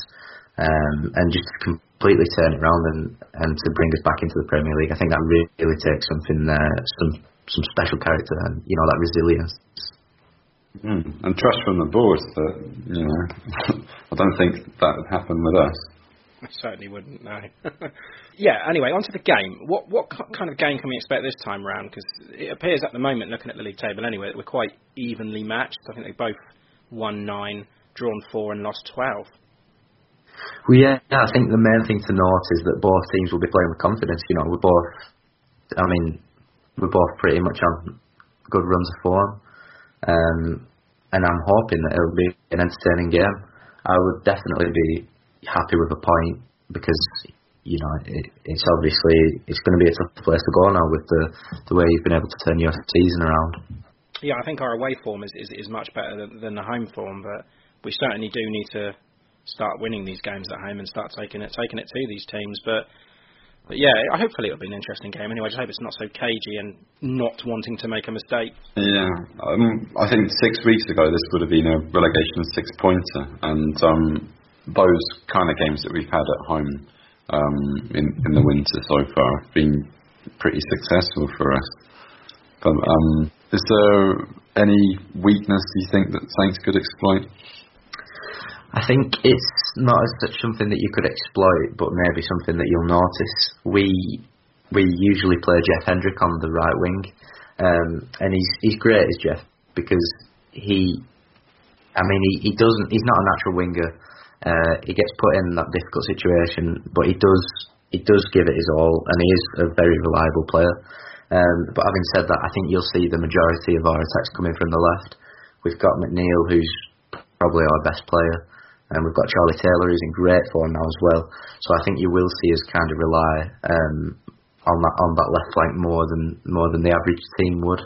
um, and just completely turn it around and and to bring us back into the Premier League. I think that really takes something uh, some some special character and you know that resilience. Mm. And trust from the board that you know. I don't think that would happen with us. I certainly wouldn't. No. yeah. Anyway, onto the game. What what kind of game can we expect this time round? Because it appears at the moment, looking at the league table anyway, that we're quite evenly matched. I think they both won nine, drawn four, and lost twelve. Well, yeah, I think the main thing to note is that both teams will be playing with confidence. You know, we're both, I mean, we're both pretty much on good runs of form, um, and I'm hoping that it'll be an entertaining game. I would definitely be happy with a point because you know it, it's obviously it's going to be a tough place to go now with the the way you've been able to turn your season around. Yeah, I think our away form is, is, is much better than, than the home form, but we certainly do need to start winning these games at home and start taking it taking it to these teams. But but yeah, hopefully it'll be an interesting game. Anyway, I just hope it's not so cagey and not wanting to make a mistake. Yeah, um, I think six weeks ago this would have been a relegation six pointer, and um, those kind of games that we've had at home um, in in the winter so far have been pretty successful for us. But um, is there any weakness you think that Saints could exploit? I think it's not as such something that you could exploit, but maybe something that you'll notice. We we usually play Jeff Hendrick on the right wing, um, and he's he's great as Jeff because he, I mean, he, he doesn't he's not a natural winger. Uh, he gets put in that difficult situation, but he does he does give it his all, and he is a very reliable player. Um, but having said that, I think you'll see the majority of our attacks coming from the left. We've got McNeil, who's probably our best player. And we've got Charlie Taylor, who's in great form now as well. So I think you will see us kind of rely um, on that on that left flank more than more than the average team would.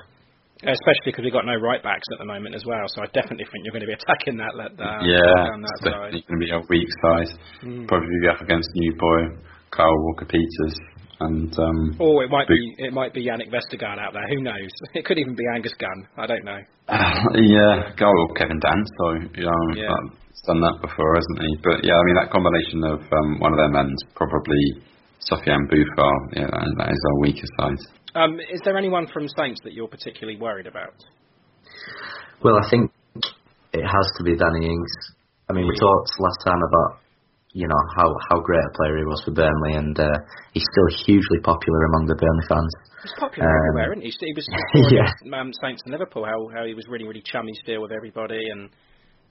Especially because we've got no right backs at the moment as well, so I definitely think you're going to be attacking that. uh, yeah, down that it's definitely going to be a weak side. Mm. Probably be up against New Boy, Kyle Walker Peters, and um, or it might be it might be Jannik Vestergaard out there. Who knows? It could even be Angus Gunn. I don't know. Uh, yeah, go or Kevin Dan. So you know, yeah. He's done that before, hasn't he? But yeah, I mean that combination of um, one of their men's probably Sofiane Boufal. Yeah, that, that is our weaker side. Um, is there anyone from Saints that you're particularly worried about? Well, I think it has to be Danny Ings. I mean, we talked last time about you know how how great a player he was for Burnley, and uh, he's still hugely popular among the Burnley fans. He's popular um, everywhere, isn't he? He was yeah. um, Saints and Liverpool. How how he was really really chummy still with everybody, and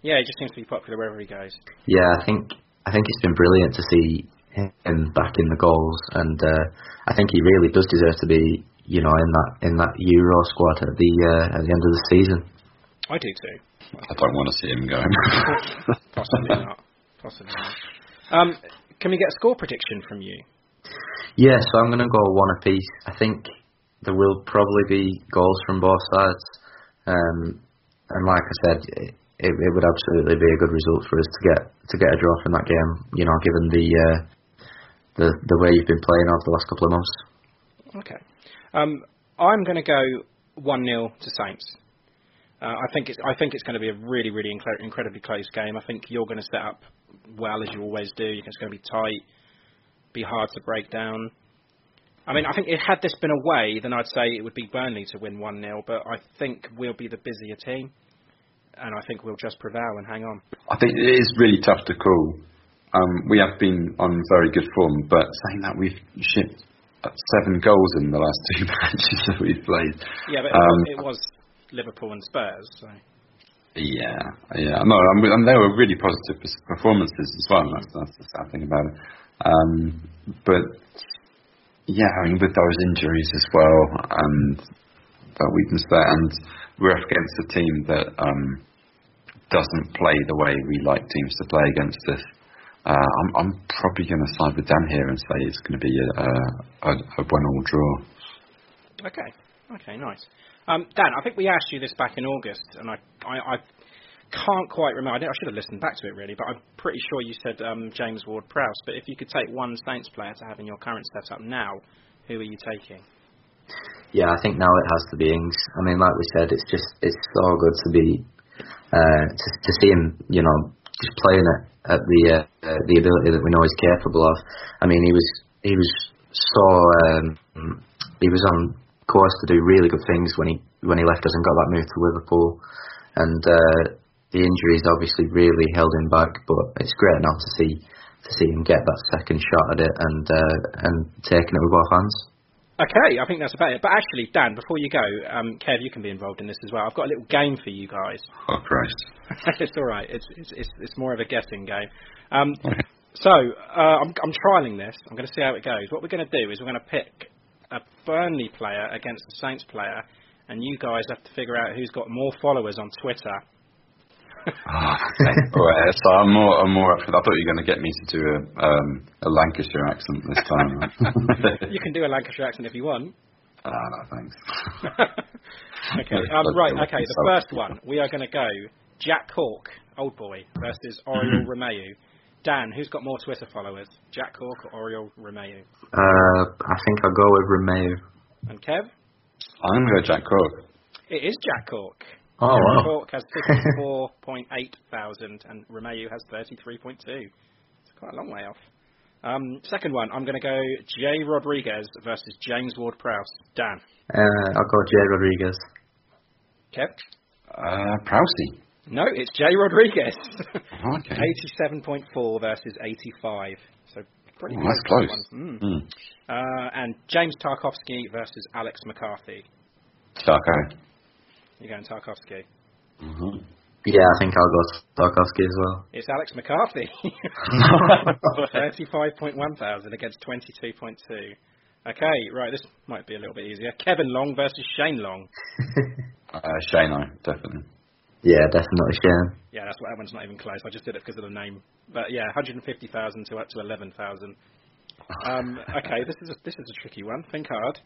yeah, he just seems to be popular wherever he goes. Yeah, I think I think it's been brilliant to see him back in the goals, and uh, I think he really does deserve to be, you know, in that in that Euro squad at the uh, at the end of the season. I do too. I don't want to see him go. Possibly not. Possibly not. Um, can we get a score prediction from you? Yeah, so I'm going to go one apiece. I think there will probably be goals from both sides, um, and like I said, it, it would absolutely be a good result for us to get to get a draw from that game. You know, given the uh, the the way you've been playing over the last couple of months. Okay, um, I'm going to go one 0 to Saints. Uh, I think it's I think it's going to be a really really incre- incredibly close game. I think you're going to set up well as you always do. It's going to be tight, be hard to break down. I mean, I think if had this been away, then I'd say it would be Burnley to win 1 0, but I think we'll be the busier team and I think we'll just prevail and hang on. I think it is really tough to call. Um, we have been on very good form, but saying that we've shipped seven goals in the last two matches that we've played. Yeah, but um, it, was, Liverpool and Spurs. So. Yeah, yeah, no, and they were really positive performances as well. That's, that's the sad thing about it. Um, but yeah, I mean, with those injuries as well, and that weakness there, and we're up against a team that um, doesn't play the way we like teams to play against us. Uh, I'm, I'm, probably going to side with Dan here and say it's going to be a, a, a one-all draw. Okay, okay, nice. Um, Dan, I think we asked you this back in August, and I, I, I can't quite remember. I, I, should have listened back to it really, but I'm pretty sure you said um, James Ward-Prowse. But if you could take one Saints player to have in your current setup now, who are you taking? Yeah, I think now it has to be Ings. I mean, like we said, it's just it's so good to be uh, to, to see him, you know, just playing at, at the uh, uh, the ability that we know he's capable of. I mean, he was he was so um, he was on course to do really good things when he when he left us and got that move to Liverpool, and uh, the injuries obviously really held him back. But it's great now to see to see him get that second shot at it and uh, and taking it with both hands. Okay, I think that's about it. But actually, Dan, before you go, um, Kev, you can be involved in this as well. I've got a little game for you guys. Oh Christ! it's all right. It's, it's it's it's more of a guessing game. Um, so uh, I'm I'm trialing this. I'm going to see how it goes. What we're going to do is we're going to pick a Burnley player against a Saints player, and you guys have to figure out who's got more followers on Twitter oh, okay. so I'm more, I'm more. I thought you were going to get me to do a, um, a Lancashire accent this time. you can do a Lancashire accent if you want. Ah, uh, no, thanks. okay, um, right. Okay, the first one we are going to go Jack Cork, old boy, versus Oriol mm-hmm. Romeu. Dan, who's got more Twitter followers, Jack Cork or Oriol Romeu? Uh, I think I'll go with Romeu. And Kev? I'm going to go Jack Cork. It is Jack Cork. Oh, wow. Cork has 54.8 thousand and Romeu has 33.2. It's quite a long way off. Um, second one, I'm going to go Jay Rodriguez versus James Ward-Prowse. Dan. Uh, I'll go Jay Rodriguez. Kev? Uh, Prowsey. No, it's Jay Rodriguez. Okay. 87.4 versus 85. So pretty Oh, close. that's close. one. Mm. Mm. Uh, and James Tarkowski versus Alex McCarthy. Tarko. You're going Tarkowski. Mm-hmm. Yeah, I think I'll go Tarkowski as well. It's Alex McCarthy. 35.1 thousand against 22.2. Okay, right, this might be a little bit easier. Kevin Long versus Shane Long. Uh, Shano, definitely. Yeah, definitely Shane. Yeah, that's what that one's not even close. I just did it because of the name. But yeah, 150,000 to up to 11,000. Um, okay, this is a, this is a tricky one. Think hard.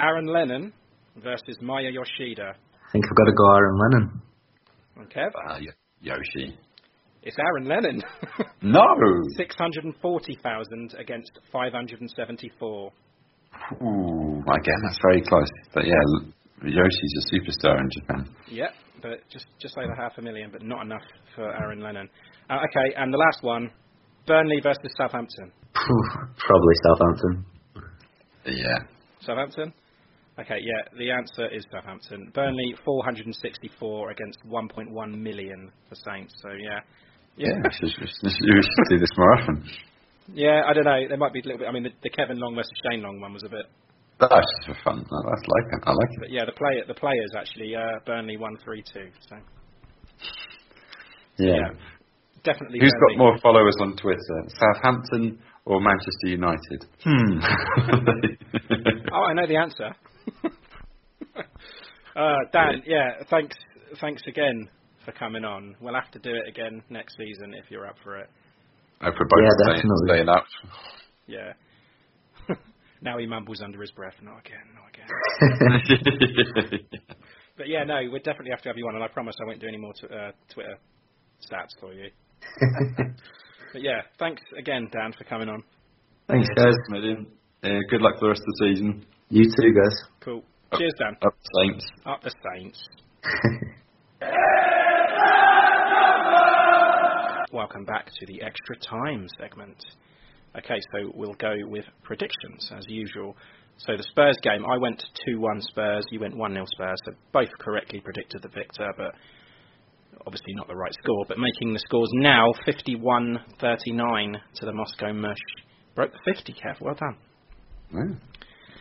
Aaron Lennon versus Maya Yoshida. I think I've got to go Aaron Lennon. Okay, Uh, y- Yoshi. it's Aaron Lennon. No! 640,000 against 574. Ooh, again, that's very close. But yeah, L- Yoshi's a superstar in Japan. Yeah, but just just over half a million, but not enough for Aaron Lennon. Uh, okay, and the last one, Burnley versus Southampton. Probably Southampton. Yeah. Southampton. Okay, yeah, the answer is Southampton. Burnley 464 against 1.1 million for Saints. So yeah, Yeah, we should, should, should do this more often. yeah. I don't know. There might be a little bit. I mean, the, the Kevin Long versus Shane Long one was a bit, That's just for fun. I that's like it. I like it. but yeah, the player the players actually uh, Burnley one three two. So Yeah. definitely. Who's Burnley. got more followers on Twitter, Southampton or Manchester United? Hmm. Oh, I know the answer. Uh, Dan, yeah, thanks, thanks again for coming on. We'll have to do it again next season if you're up for it. Oh, for both Yeah, staying, definitely. staying up. Yeah. now he mumbles under his breath, not again, not again. But yeah, no, we'd definitely have to have you on, and I promise I won't do any more t- uh, Twitter stats for you. But yeah, thanks again, Dan, for coming on. Thanks, guys. Uh, good luck for the rest of the season. You too, guys. Up, Cheers, Dan. Up the Saints. Up the Saints. Welcome back to the extra time segment. Okay, so we'll go with predictions as usual. So the Spurs game, I went 2-1 Spurs, you went 1-0 Spurs, so both correctly predicted the victor, but obviously not the right score, but making the scores now 51-39 to the Moscow Mush. Broke the 50, Kev, well done.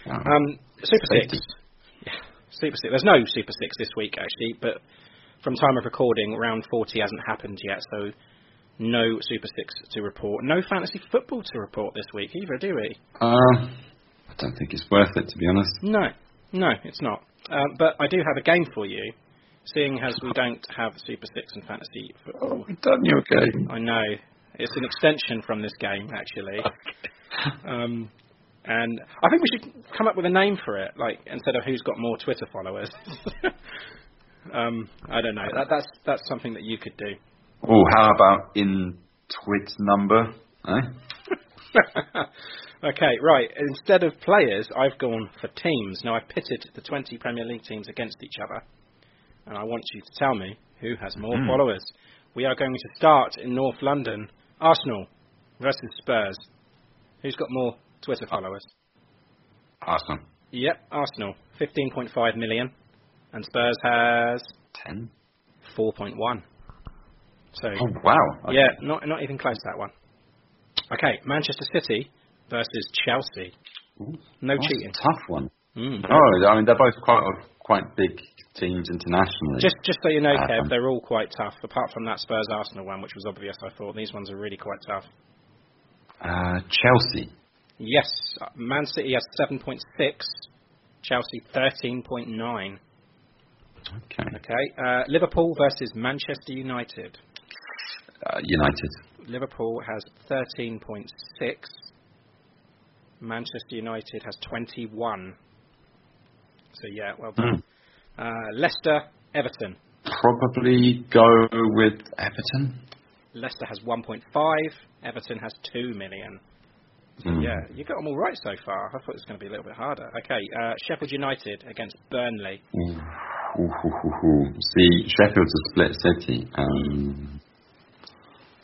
Wow. Um, Super 50. 6. Super Six. There's no Super Six this week actually, but from time of recording, round 40 hasn't happened yet, so no Super Six to report. No fantasy football to report this week either, do we? Uh, I don't think it's worth it, to be honest. No, no, it's not. Um, but I do have a game for you, seeing as we don't have Super Six and fantasy football. We've done your game. I know. It's an extension from this game, actually. Um, and I think we should come up with a name for it, like instead of who's got more Twitter followers. um, I don't know. That, that's that's something that you could do. Oh, how about in twit number? Eh? okay, right. Instead of players, I've gone for teams. Now I've pitted the 20 Premier League teams against each other, and I want you to tell me who has more Hmm. followers. We are going to start in North London. Arsenal versus Spurs. Who's got more Twitter followers? Arsenal. Yep, Arsenal, 15.5 million, and Spurs has 10. 4.1. So Oh, wow. Okay. yeah, not not even close to that one. Okay, Manchester City versus Chelsea. Ooh, No that's cheating. a tough one. Mm. Oh, I mean, they're both quite quite big teams internationally. Just just so you know, Kev, Um, they're all quite tough. Apart from that Spurs Arsenal one, which was obvious, I thought these ones are really quite tough. uh, Chelsea. Yes, uh, Man City has 7.6, Chelsea 13.9. Okay. Okay, uh, Liverpool versus Manchester United. Uh, United. Liverpool has 13.6. Manchester United has 21. So yeah, well done. Uh, Leicester, Everton. Probably go with Everton. Leicester has 1.5. Everton has 2 million. So Hmm. yeah, you got them all right so far. I thought it was going to be a little bit harder. Okay, uh, Sheffield United against Burnley. Ooh, ooh, ooh. See, Sheffield's a split city. Um,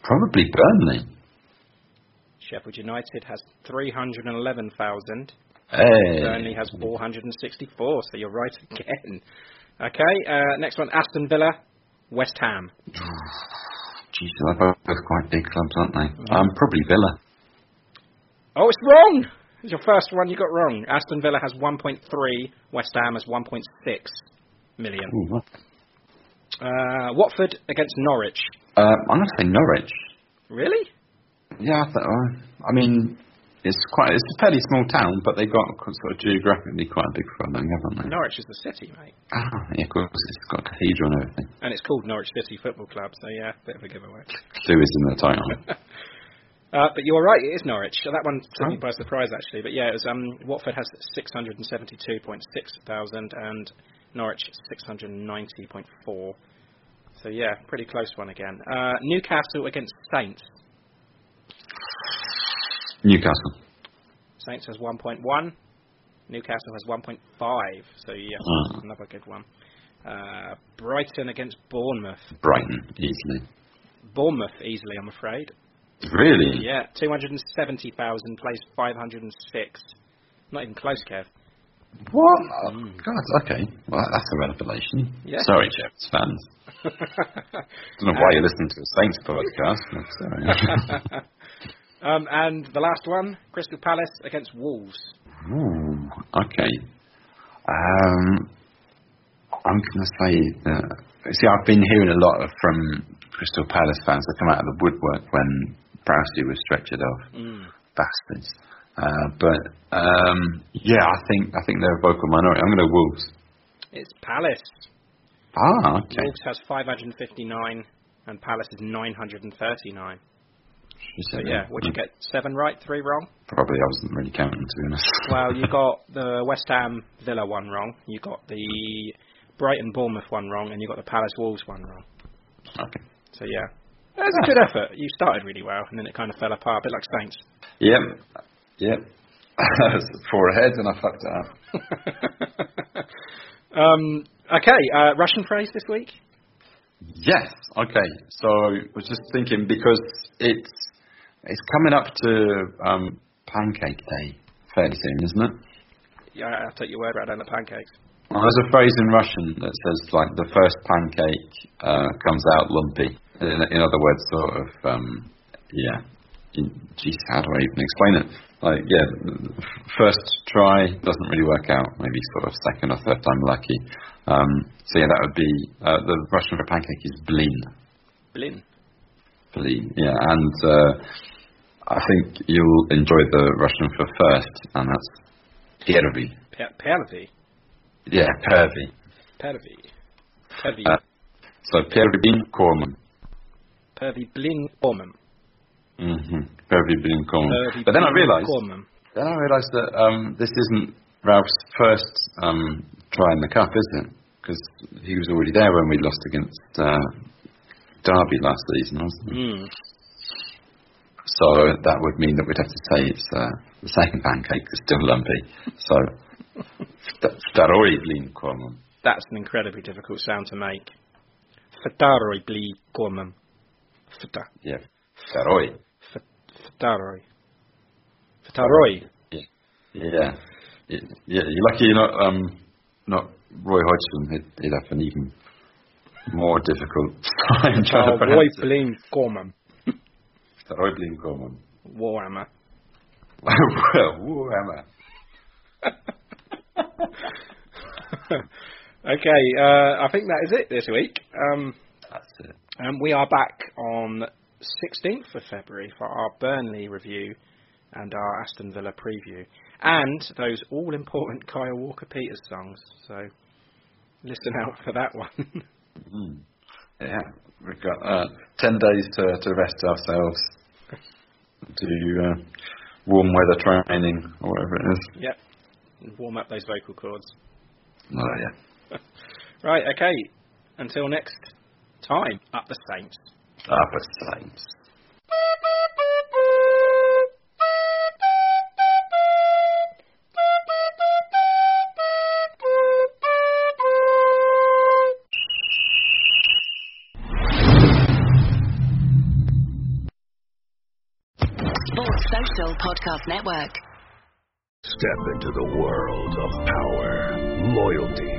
probably Burnley. Sheffield United has 311,000. Hey. Burnley has 464, so you're right again. Okay, uh, next one, Aston Villa, West Ham. Jeez, they're both quite big clubs, aren't they? Um, probably Villa. Oh, it's wrong! It's your first one you got wrong. Aston Villa has 1.3, West Ham has 1.6 million. Ooh. Uh, Watford against Norwich. Uh, I'm going to say Norwich. Really? Yeah, I, th- uh, I mean, it's quite it's a fairly small town, but they've got sort of geographically quite a big following, haven't they? Norwich is the city, mate. Ah, yeah, of course, it's got a cathedral and everything. And it's called Norwich City Football Club, so yeah, bit of a giveaway. Is in the title. Uh, but you are right, it is Norwich. So that one took me by surprise, actually. But yeah, it was, um, Watford has 672.6 thousand and Norwich 690.4. So yeah, pretty close one again. Uh, Newcastle against Saints. Newcastle. Saints has 1.1. Newcastle has 1.5. So yeah, Ah. another good one. Uh, Brighton against Bournemouth. Brighton, easily. Bournemouth easily, I'm afraid. Really? Yeah, 270,000 plays 506. Not even close, Kev. What? Oh, God, okay. Well, that's a revelation. Yeah. Sorry, Jets fans. don't know why you're listening to a Saints podcast. but sorry. um, and the last one, Crystal Palace against Wolves. Ooh, okay. Um, I'm going to say that. See, I've been hearing a lot of, from Crystal Palace fans that come out of the woodwork when Browsey was stretchered off. Mm. Bastards. Uh, but um, yeah, I think I think they're a vocal minority. I'm going to Wolves. It's Palace. Ah, okay. Wolves has 559 and Palace is 939. So yeah, would you get seven right, three wrong? Probably I wasn't really counting to be honest. Well, you got the West Ham Villa one wrong. You got the Brighton Bournemouth one wrong, and you got the Palace Wolves one wrong. Okay. So yeah, it was a good effort. You started really well, and then it kind of fell apart, a bit like Saints. Yep. Yep. Four ahead and I fucked it up. um, okay, uh, Russian phrase this week. Yes. Okay. So I was just thinking because it's it's coming up to um, Pancake Day fairly soon, isn't it? Yeah, I'll take your word right on the pancakes. Well, there's a phrase in Russian that says like the first pancake uh, comes out lumpy in, in other words, sort of, um, yeah, geez, how do I even explain it? Like, yeah, first try doesn't really work out. Maybe sort of second or third time lucky. Um, so yeah, that would be uh, the Russian for pancake is blin. Blin. Blin. Yeah, and uh, I think you'll enjoy the Russian for first, and that's pervy. Pervy. Yeah, pervy. Pervy. Pervy. Uh, so pervy korman. Mm-hmm. But then I realised. Then I realised that um, this isn't Ralph's first um, try in the cup, is it? Because he was already there when we lost against uh, Derby last season, wasn't he? Mm. So that would mean that we'd have to say it's uh, the second pancake is still lumpy. So Ftaroi blin common. That's an incredibly difficult sound to make. Blin common. Вта- Yeah, второй. ф- Второй. Второй. Yeah. Yeah. Yeah, you're lucky you're not um not Roy Hodgson. He'd, he'd have an even more difficult time trying to Второй pronounce it. блин кормом. Второй блин кормом. Warhammer. well, Warhammer. okay, uh, I think that is it this week. Um, That's it. and we are back on 16th of February for our Burnley review and our Aston Villa preview, and those all important Kyle Walker Peters songs. So listen out for that one. Mm. Yeah, we've got uh, ten days to, to rest ourselves, do uh, warm weather training or whatever it is. yep, warm up those vocal cords. Oh yeah, Right, okay. Until next time, up the Saints. upper Saints. Sports Social Podcast Network. Step into the world of power, loyalty,